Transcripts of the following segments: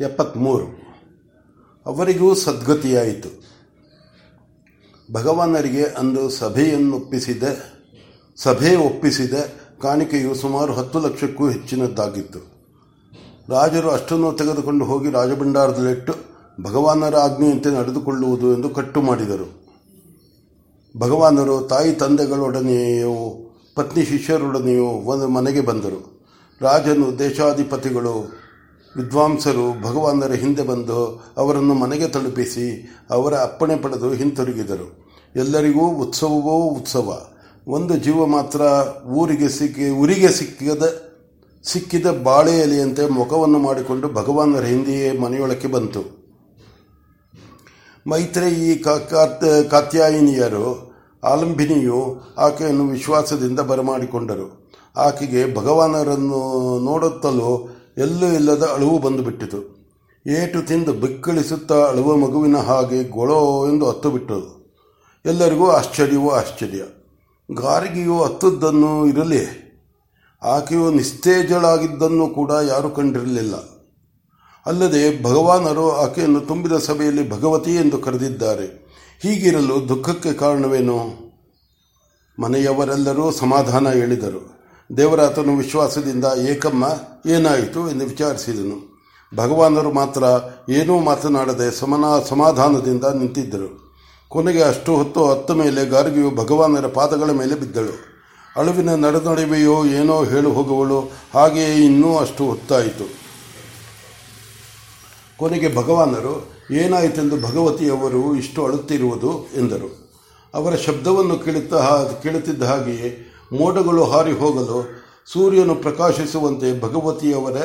ಎಪ್ಪತ್ತ್ಮೂರು ಅವರಿಗೂ ಸದ್ಗತಿಯಾಯಿತು. ಭಗವಾನರಿಗೆ ಅಂದು ಸಭೆಯನ್ನೊಪ್ಪಿಸಿದ, ಸಭೆ ಒಪ್ಪಿಸಿದ, ಕಾಣಿಕೆಯು ಸುಮಾರು ಹತ್ತು ಲಕ್ಷಕ್ಕೂ ಹೆಚ್ಚಿನದ್ದಾಗಿತ್ತು. ರಾಜರು ಅಷ್ಟನ್ನು ತೆಗೆದುಕೊಂಡು ಹೋಗಿ ರಾಜಭಂಡಾರದಲ್ಲಿಟ್ಟು ಭಗವಾನರ ಆಜ್ಞೆಯಂತೆ ನಡೆದುಕೊಳ್ಳುವುದು ಎಂದು ಕಟ್ಟು ಮಾಡಿದರು. ಭಗವಾನರು ತಾಯಿ ತಂದೆಗಳೊಡನೆಯೋ, ಪತ್ನಿ ಶಿಷ್ಯರೊಡನೆಯೋ ಒಂದು ಮನೆಗೆ ಬಂದರು. ರಾಜನು ದೇಶಾಧಿಪತಿಗಳು ವಿದ್ವಾಂಸರು ಭಗವಾನರ ಹಿಂದೆ ಬಂದು ಅವರನ್ನು ಮನೆಗೆ ತಲುಪಿಸಿ ಅವರ ಅಪ್ಪಣೆ ಪಡೆದು ಹಿಂತಿರುಗಿದರು. ಎಲ್ಲರಿಗೂ ಉತ್ಸವವೋ ಉತ್ಸವ. ಒಂದು ಜೀವ ಮಾತ್ರ ಊರಿಗೆ ಸಿಕ್ಕಿ, ಊರಿಗೆ ಸಿಕ್ಕಿದ ಸಿಕ್ಕಿದ ಬಾಳೆ ಎಲೆಯಂತೆ ಮುಖವನ್ನು ಮಾಡಿಕೊಂಡು ಭಗವಾನರ ಹಿಂದೆಯೇ ಮನೆಯೊಳಕ್ಕೆ ಬಂತು. ಮೈತ್ರೇಯಿ ಕಾತ್ಯಾಯಿನಿಯರು, ಆಲಂಬಿನಿಯು ಆಕೆಯನ್ನು ವಿಶ್ವಾಸದಿಂದ ಬರಮಾಡಿಕೊಂಡರು. ಆಕೆಗೆ ಭಗವಾನರನ್ನು ನೋಡುತ್ತಲೂ ಎಲ್ಲೂ ಇಲ್ಲದ ಅಳುವು ಬಂದುಬಿಟ್ಟಿತು. ಏಟು ತಿಂದು ಬಿಕ್ಕಳಿಸುತ್ತಾ ಅಳುವ ಮಗುವಿನ ಹಾಗೆ ಗೊಳೋ ಎಂದು ಹತ್ತು ಬಿಟ್ಟರು ಎಲ್ಲರಿಗೂ ಆಶ್ಚರ್ಯವೂ ಆಶ್ಚರ್ಯ. ಗಾರಿಗೆಯು ಹತ್ತದ್ದನ್ನು ಇರಲಿ. ಆಕೆಯು ನಿಸ್ತೇಜಳಾಗಿದ್ದನ್ನು ಕೂಡ ಯಾರು ಕಂಡಿರಲಿಲ್ಲ. ಅಲ್ಲದೆ ಭಗವಾನರು ಆಕೆಯನ್ನು ತುಂಬಿದ ಸಭೆಯಲ್ಲಿ ಭಗವತಿ ಎಂದು ಕರೆದಿದ್ದಾರೆ. ಹೀಗಿರಲು ದುಃಖಕ್ಕೆ ಕಾರಣವೇನು? ಮನೆಯವರೆಲ್ಲರೂ ಸಮಾಧಾನ ಹೇಳಿದರು. ದೇವರಾತನು ವಿಶ್ವಾಸದಿಂದ ಏಕಮ್ಮ, ಏನಾಯಿತು ಎಂದು ವಿಚಾರಿಸಿದನು. ಭಗವಾನರು ಮಾತ್ರ ಏನೂ ಮಾತನಾಡದೆ ಸಮನಾ ಸಮಾಧಾನದಿಂದ ನಿಂತಿದ್ದರು. ಕೊನೆಗೆ ಅಷ್ಟು ಹೊತ್ತು ಹತ್ತ ಮೇಲೆ ಗಾರ್ಗಿಯು ಭಗವಾನರ ಪಾದಗಳ ಮೇಲೆ ಬಿದ್ದಳು. ಅಳುವಿನ ನಡೆನಡುವೆಯೋ ಏನೋ ಹೇಳು ಹೋಗುವಳು, ಹಾಗೆಯೇ ಇನ್ನೂ ಅಷ್ಟು ಹೊತ್ತಾಯಿತು. ಕೊನೆಗೆ ಭಗವಾನರು, ಏನಾಯಿತೆಂದು ಭಗವತಿಯವರು ಇಷ್ಟು ಅಳುತ್ತಿರುವುದು ಎಂದರು. ಅವರ ಶಬ್ದವನ್ನು ಕೇಳುತ್ತಾ, ಕೇಳುತ್ತಿದ್ದ ಹಾಗೆಯೇ ಮೋಡಗಳು ಹಾರಿ ಹೋಗಲು ಸೂರ್ಯನು ಪ್ರಕಾಶಿಸುವಂತೆ ಭಗವತಿಯವರ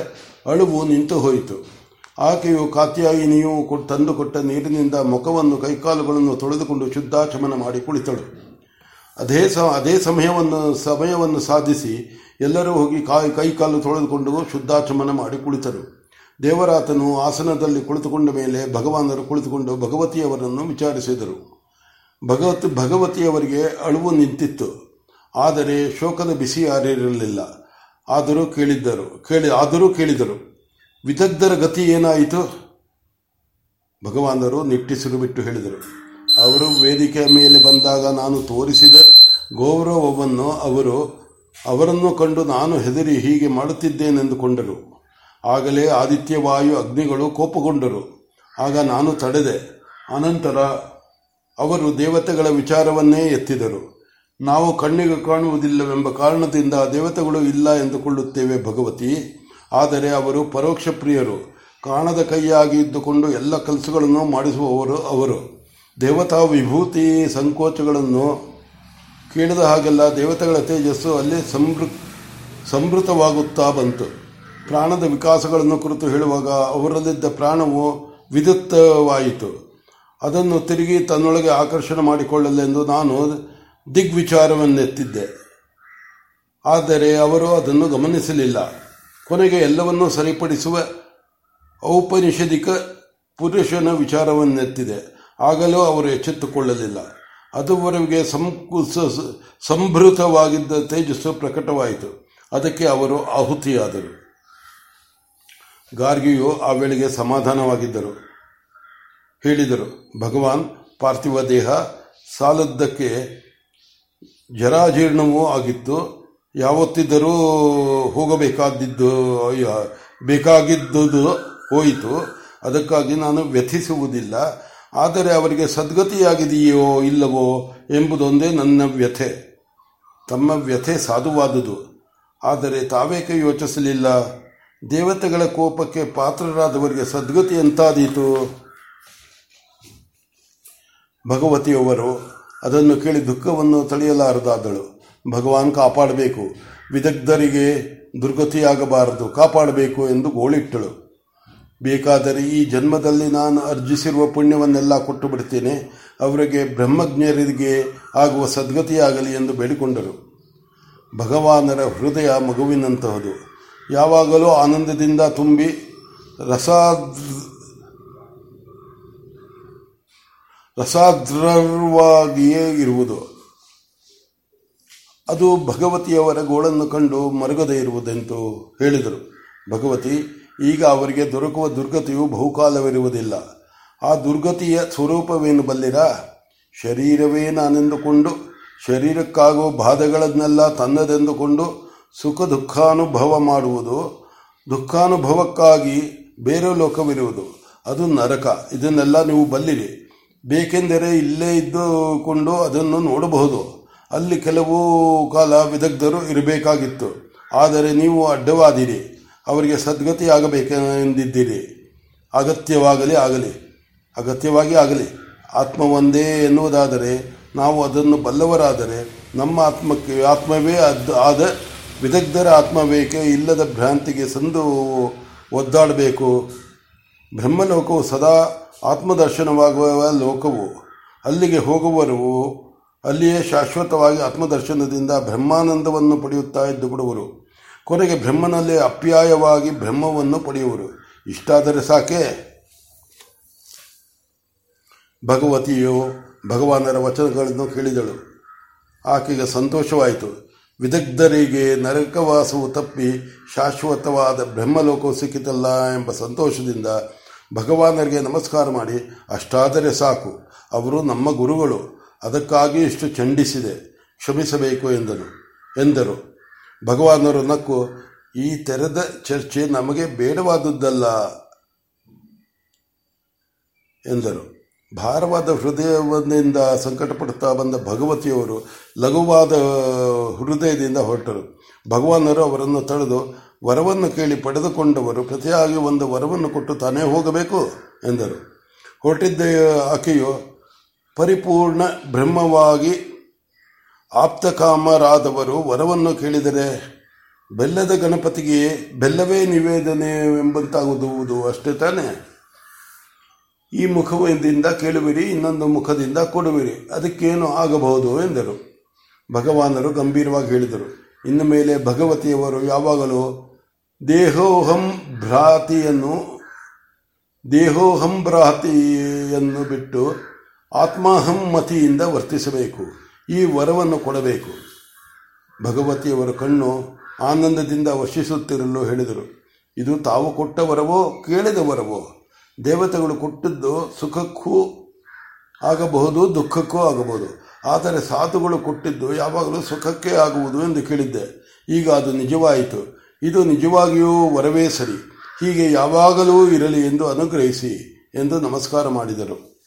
ಅಳುವು ನಿಂತು ಹೋಯಿತು. ಆಕೆಯು ಕಾತ್ಯಾಯಿನಿಯು ತಂದುಕೊಟ್ಟ ನೀರಿನಿಂದ ಮುಖವನ್ನು, ಕೈಕಾಲುಗಳನ್ನು ತೊಳೆದುಕೊಂಡು ಶುದ್ಧಾಚಮನ ಮಾಡಿ ಕುಳಿತಳು. ಅದೇ ಸ, ಅದೇ ಸಮಯವನ್ನು ಸಮಯವನ್ನು ಸಾಧಿಸಿ ಎಲ್ಲರೂ ಹೋಗಿ ಕಾಯಿ, ಕೈಕಾಲು ತೊಳೆದುಕೊಂಡು ಶುದ್ಧಾಚಮನ ಮಾಡಿ ಕುಳಿತರು. ದೇವರಾತನು ಆಸನದಲ್ಲಿ ಕುಳಿತುಕೊಂಡ ಮೇಲೆ ಭಗವಾನರು ಕುಳಿತುಕೊಂಡು ಭಗವತಿಯವರನ್ನು ವಿಚಾರಿಸಿದರು. ಭಗವತ್, ಭಗವತಿಯವರಿಗೆ ಅಳುವು ನಿಂತಿತ್ತು. ಆದರೆ ಶೋಕದ ಬಿಸಿ ಯಾರಿರಲಿಲ್ಲ. ಆದರೂ ಕೇಳಿದ್ದರು, ಕೇಳಿ, ಆದರೂ ಕೇಳಿದರು, ವಿದಗ್ಧರ ಗತಿ ಏನಾಯಿತು? ಭಗವಾನರು ನಿಟ್ಟಿಸಿರು ಬಿಟ್ಟು ಹೇಳಿದರು, ಅವರು ವೇದಿಕೆಯ ಮೇಲೆ ಬಂದಾಗ ನಾನು ತೋರಿಸಿದ ಗೌರವವನ್ನು ಅವರು, ಅವರನ್ನು ಕಂಡು ನಾನು ಹೆದರಿ ಹೀಗೆ ಮಾಡುತ್ತಿದ್ದೇನೆಂದುಕೊಂಡರು. ಆಗಲೇ ಆದಿತ್ಯವಾಯು ಅಗ್ನಿಗಳು ಕೋಪಗೊಂಡರು. ಆಗ ನಾನು ತಡೆದೆ. ಅನಂತರ ಅವರು ದೇವತೆಗಳ ವಿಚಾರವನ್ನೇ ಎತ್ತಿದರು. ನಾವು ಕಣ್ಣಿಗೆ ಕಾಣುವುದಿಲ್ಲವೆಂಬ ಕಾರಣದಿಂದ ದೇವತೆಗಳು ಇಲ್ಲ ಎಂದುಕೊಳ್ಳುತ್ತೇವೆ ಭಗವತಿ. ಆದರೆ ಅವರು ಪರೋಕ್ಷ ಪ್ರಿಯರು. ಕಾಣದ ಕೈಯಾಗಿ ಇದ್ದುಕೊಂಡು ಎಲ್ಲ ಕೆಲಸಗಳನ್ನು ಮಾಡಿಸುವವರು ಅವರು. ದೇವತಾ ವಿಭೂತಿ ಸಂಕೋಚಗಳನ್ನು ಕೇಳಿದ ಹಾಗೆಲ್ಲ ದೇವತೆಗಳ ತೇಜಸ್ಸು ಅಲ್ಲಿ ಸಮೃ ಸಮೃತವಾಗುತ್ತಾ ಬಂತು. ಪ್ರಾಣದ ವಿಕಾಸಗಳನ್ನು ಕುರಿತು ಹೇಳುವಾಗ ಅವರಲ್ಲಿದ್ದ ಪ್ರಾಣವು ವಿದ್ಯುತ್ತವಾಯಿತು ಅದನ್ನು ತಿರುಗಿ ತನ್ನೊಳಗೆ ಆಕರ್ಷಣೆ ಮಾಡಿಕೊಳ್ಳಲೆಂದು ನಾನು ದಿಗ್ವಿಚಾರವನ್ನೆತ್ತಿದ್ದೆ. ಆದರೆ ಅವರು ಅದನ್ನು ಗಮನಿಸಲಿಲ್ಲ. ಕೊನೆಗೆ ಎಲ್ಲವನ್ನೂ ಸರಿಪಡಿಸುವ ಔಪನಿಷದಿಕ ಪುರುಷನ ವಿಚಾರವನ್ನೆತ್ತಿದೆ. ಆಗಲೂ ಅವರು ಎಚ್ಚೆತ್ತುಕೊಳ್ಳಲಿಲ್ಲ. ಅದುವರೆಗೆ ಸಂಭೃತವಾಗಿದ್ದ ತೇಜಸ್ಸು ಪ್ರಕಟವಾಯಿತು. ಅದಕ್ಕೆ ಅವರು ಆಹುತಿಯಾದರು. ಗಾರ್ಗಿಯು ಆ ವೇಳೆಗೆ ಸಮಾಧಾನವಾಗಿದ್ದರು. ಹೇಳಿದರು, ಭಗವಾನ್, ಪಾರ್ಥಿವ ದೇಹ ಸಾಲದ್ದಕ್ಕೆ ಜರಾಜೀರ್ಣವೂ ಆಗಿತ್ತು. ಯಾವತ್ತಿದ್ದರೂ ಹೋಗಬೇಕಾದಿದ್ದು ಬೇಕಾಗಿದ್ದುದು ಹೋಯಿತು. ಅದಕ್ಕಾಗಿ ನಾನು ವ್ಯಥಿಸುವುದಿಲ್ಲ. ಆದರೆ ಅವರಿಗೆ ಸದ್ಗತಿಯಾಗಿದೆಯೋ ಇಲ್ಲವೋ ಎಂಬುದೊಂದೇ ನನ್ನ ವ್ಯಥೆ. ತಮ್ಮ ವ್ಯಥೆ ಸಾಧುವಾದುದು. ಆದರೆ ತಾವೇಕೆ ಯೋಚಿಸಲಿಲ್ಲ. ದೇವತೆಗಳ ಕೋಪಕ್ಕೆ ಪಾತ್ರರಾದವರಿಗೆ ಸದ್ಗತಿ ಎಂತಾದೀತು? ಭಗವತಿಯವರು ಅದನ್ನು ಕೇಳಿ ದುಃಖವನ್ನು ತಳೆಯಲಾರದಾದಳು ಭಗವಾನ್ ಕಾಪಾಡಬೇಕು. ವಿದಗ್ಧರಿಗೆ ದುರ್ಗತಿಯಾಗಬಾರದು. ಕಾಪಾಡಬೇಕು ಎಂದು ಗೋಳಿಟ್ಟಳು. ಬೇಕಾದರೆ ಈ ಜನ್ಮದಲ್ಲಿ ನಾನು ಅರ್ಜಿಸಿರುವ ಪುಣ್ಯವನ್ನೆಲ್ಲ ಕೊಟ್ಟು ಬಿಡ್ತೇನೆ ಅವರಿಗೆ ಬ್ರಹ್ಮಜ್ಞರಿಗೆ ಆಗುವ ಸದ್ಗತಿಯಾಗಲಿ ಎಂದು ಬೇಡಿಕೊಂಡರು. ಭಗವಾನರ ಹೃದಯ ಮಗುವಿನಂತಹದು. ಯಾವಾಗಲೂ ಆನಂದದಿಂದ ತುಂಬಿ ರಸಾದ್ ರಸಾದ್ರವಾಗಿಯೇ ಇರುವುದು. ಅದು ಭಗವತಿಯವರ ಗೋಳನ್ನು ಕಂಡು ಮರುಗದೆ ಇರುವುದೆಂದು ಹೇಳಿದರು. ಭಗವತಿ, ಈಗ ಅವರಿಗೆ ದೊರಕುವ ದುರ್ಗತಿಯು ಬಹುಕಾಲವಿರುವುದಿಲ್ಲ. ಆ ದುರ್ಗತಿಯ ಸ್ವರೂಪವೇನು ಬಲ್ಲಿರ? ಶರೀರವೇ ನಾನೆಂದುಕೊಂಡು, ಶರೀರಕ್ಕಾಗುವ ಬಾಧೆಗಳನ್ನೆಲ್ಲ ತನ್ನದೆಂದುಕೊಂಡು ಸುಖ ದುಃಖಾನುಭವ ಮಾಡುವುದು, ದುಃಖಾನುಭವಕ್ಕಾಗಿ ಬೇರೆ ಲೋಕವಿರುವುದು. ಅದು ನರಕ. ಇದನ್ನೆಲ್ಲ ನೀವು ಬಲ್ಲಿರಿ. ಬೇಕೆಂದರೆ ಇಲ್ಲೇ ಇದ್ದುಕೊಂಡು ಅದನ್ನು ನೋಡಬಹುದು. ಅಲ್ಲಿ ಕೆಲವು ಕಾಲ ವಿದಗ್ಧರು ಇರಬೇಕಾಗಿತ್ತು. ಆದರೆ ನೀವು ಅಡ್ಡವಾದಿರಿ. ಅವರಿಗೆ ಸದ್ಗತಿಯಾಗಬೇಕೆಂದಿದ್ದೀರಿ. ಅಗತ್ಯವಾಗಲಿ ಆಗಲಿ. ಅಗತ್ಯವಾಗಿ ಆಗಲಿ. ಆತ್ಮ ಒಂದೇ ಎನ್ನುವುದಾದರೆ ನಾವು ಅದನ್ನು ಬಲ್ಲವರಾದರೆ ನಮ್ಮ ಆತ್ಮಕ್ಕೆ ಆತ್ಮವೇ ಅದ್ ಆದ ವಿದಗ್ಧರ ಆತ್ಮವೇಕೆ ಇಲ್ಲದ ಭ್ರಾಂತಿಗೆ ಸಂದು ಒದ್ದಾಡಬೇಕು. ಬ್ರಹ್ಮಲೋಕವು ಸದಾ ಆತ್ಮದರ್ಶನವಾಗುವ ಲೋಕವು. ಅಲ್ಲಿಗೆ ಹೋಗುವರು, ಅಲ್ಲಿಯೇ ಶಾಶ್ವತವಾಗಿ ಆತ್ಮದರ್ಶನದಿಂದ ಬ್ರಹ್ಮಾನಂದವನ್ನು ಪಡೆಯುತ್ತಾ ಇದ್ದು ಬಿಡುವರು ಕೊನೆಗೆ ಬ್ರಹ್ಮನಲ್ಲಿ ಅಪ್ಯಾಯವಾಗಿ ಬ್ರಹ್ಮವನ್ನು ಪಡೆಯುವರು. ಇಷ್ಟಾದರೆ ಸಾಕೆ? ಭಗವತಿಯು ಭಗವಾನರ ವಚನಗಳನ್ನು ಕೇಳಿದಳು. ಆಕೆಗೆ ಸಂತೋಷವಾಯಿತು. ವಿದಗ್ಧರಿಗೆ ನರಕವಾಸವು ತಪ್ಪಿ ಶಾಶ್ವತವಾದ ಬ್ರಹ್ಮಲೋಕವು ಸಿಕ್ಕಿತಲ್ಲ ಎಂಬ ಸಂತೋಷದಿಂದ ಭಗವಾನರಿಗೆ ನಮಸ್ಕಾರ ಮಾಡಿ, ಅಷ್ಟಾದರೆ ಸಾಕು. ಅವರು ನಮ್ಮ ಗುರುಗಳು, ಅದಕ್ಕಾಗಿ ಇಷ್ಟು ಚಂಡಿಸಿದೆ, ಕ್ಷಮಿಸಬೇಕು ಎಂದನು ಎಂದರು. ಭಗವಾನರು ನಕ್ಕು, ಈ ತೆರೆದ ಚರ್ಚೆ ನಮಗೆ ಬೇಡವಾದದ್ದಲ್ಲ, ಎಂದರು. ಭಾರವಾದ ಹೃದಯದಿಂದ ಸಂಕಟಪಡುತ್ತಾ ಬಂದ ಭಗವತಿಯವರು ಲಘುವಾದ ಹೃದಯದಿಂದ ಹೊರಟರು. ಭಗವಾನರು ಅವರನ್ನು ತಳೆದು ವರವನ್ನು ಕೇಳಿ ಪಡೆದುಕೊಂಡವರು ಪ್ರತಿಯಾಗಿ ಒಂದು ವರವನ್ನು ಕೊಟ್ಟು ತಾನೇ ಹೋಗಬೇಕು ಎಂದರು. ಹೊರಟಿದ್ದ ಆಕೆಯು ಪರಿಪೂರ್ಣ ಬ್ರಹ್ಮವಾಗಿ ಆಪ್ತಕಾಮರಾದವರು ವರವನ್ನು ಕೇಳಿದರೆ ಬೆಲ್ಲದ ಗಣಪತಿಗೆ ಬೆಲ್ಲವೇ ನಿವೇದನೆ ಎಂಬಂತಾಗುವುದು ಅಷ್ಟೇ ತಾನೇ? ಈ ಮುಖದಿಂದ ಕೇಳುವಿರಿ, ಇನ್ನೊಂದು ಮುಖದಿಂದ ಕೊಡುವಿರಿ. ಅದಕ್ಕೇನು ಆಗಬಹುದು ಎಂದರು. ಭಗವಾನರು ಗಂಭೀರವಾಗಿ ಹೇಳಿದರು, ಇನ್ನು ಮೇಲೆ ಭಗವತಿಯವರು ಯಾವಾಗಲೂ, ದೇಹೋಹಂ ಭ್ರಾತಿಯನ್ನು ದೇಹೋಹಂ ಭ್ರಾತಿಯನ್ನು ಬಿಟ್ಟು ಆತ್ಮಾಹಂ ಮತಿಯಿಂದ ವರ್ತಿಸಬೇಕು, ಈ ವರವನ್ನು ಕೊಡಬೇಕು. ಭಗವತಿಯವರ ಕಣ್ಣು ಆನಂದದಿಂದ ವರ್ಷಿಸುತ್ತಿರಲು ಹೇಳಿದರು. ಇದು ತಾವು ಕೊಟ್ಟ ವರವೋ, ಕೇಳಿದ ವರವೋ? ದೇವತೆಗಳು ಕೊಟ್ಟದ್ದು ಸುಖಕ್ಕೂ ಆಗಬಹುದು, ದುಃಖಕ್ಕೂ ಆಗಬಹುದು. ಆದರೆ ಸಾಧುಗಳು ಕೊಟ್ಟಿದ್ದು ಯಾವಾಗಲೂ ಸುಖಕ್ಕೆ ಆಗುವುದು ಎಂದು ಕೇಳಿದ್ದೆ. ಈಗ ಅದು ನಿಜವಾಯಿತು. ಇದು ನಿಜವಾಗಿಯೂ ವರವೇ ಸರಿ. ಹೀಗೆ ಯಾವಾಗಲೂ ಇರಲಿ ಎಂದು ಅನುಗ್ರಹಿಸಿ ಎಂದು ನಮಸ್ಕಾರ ಮಾಡಿದರು.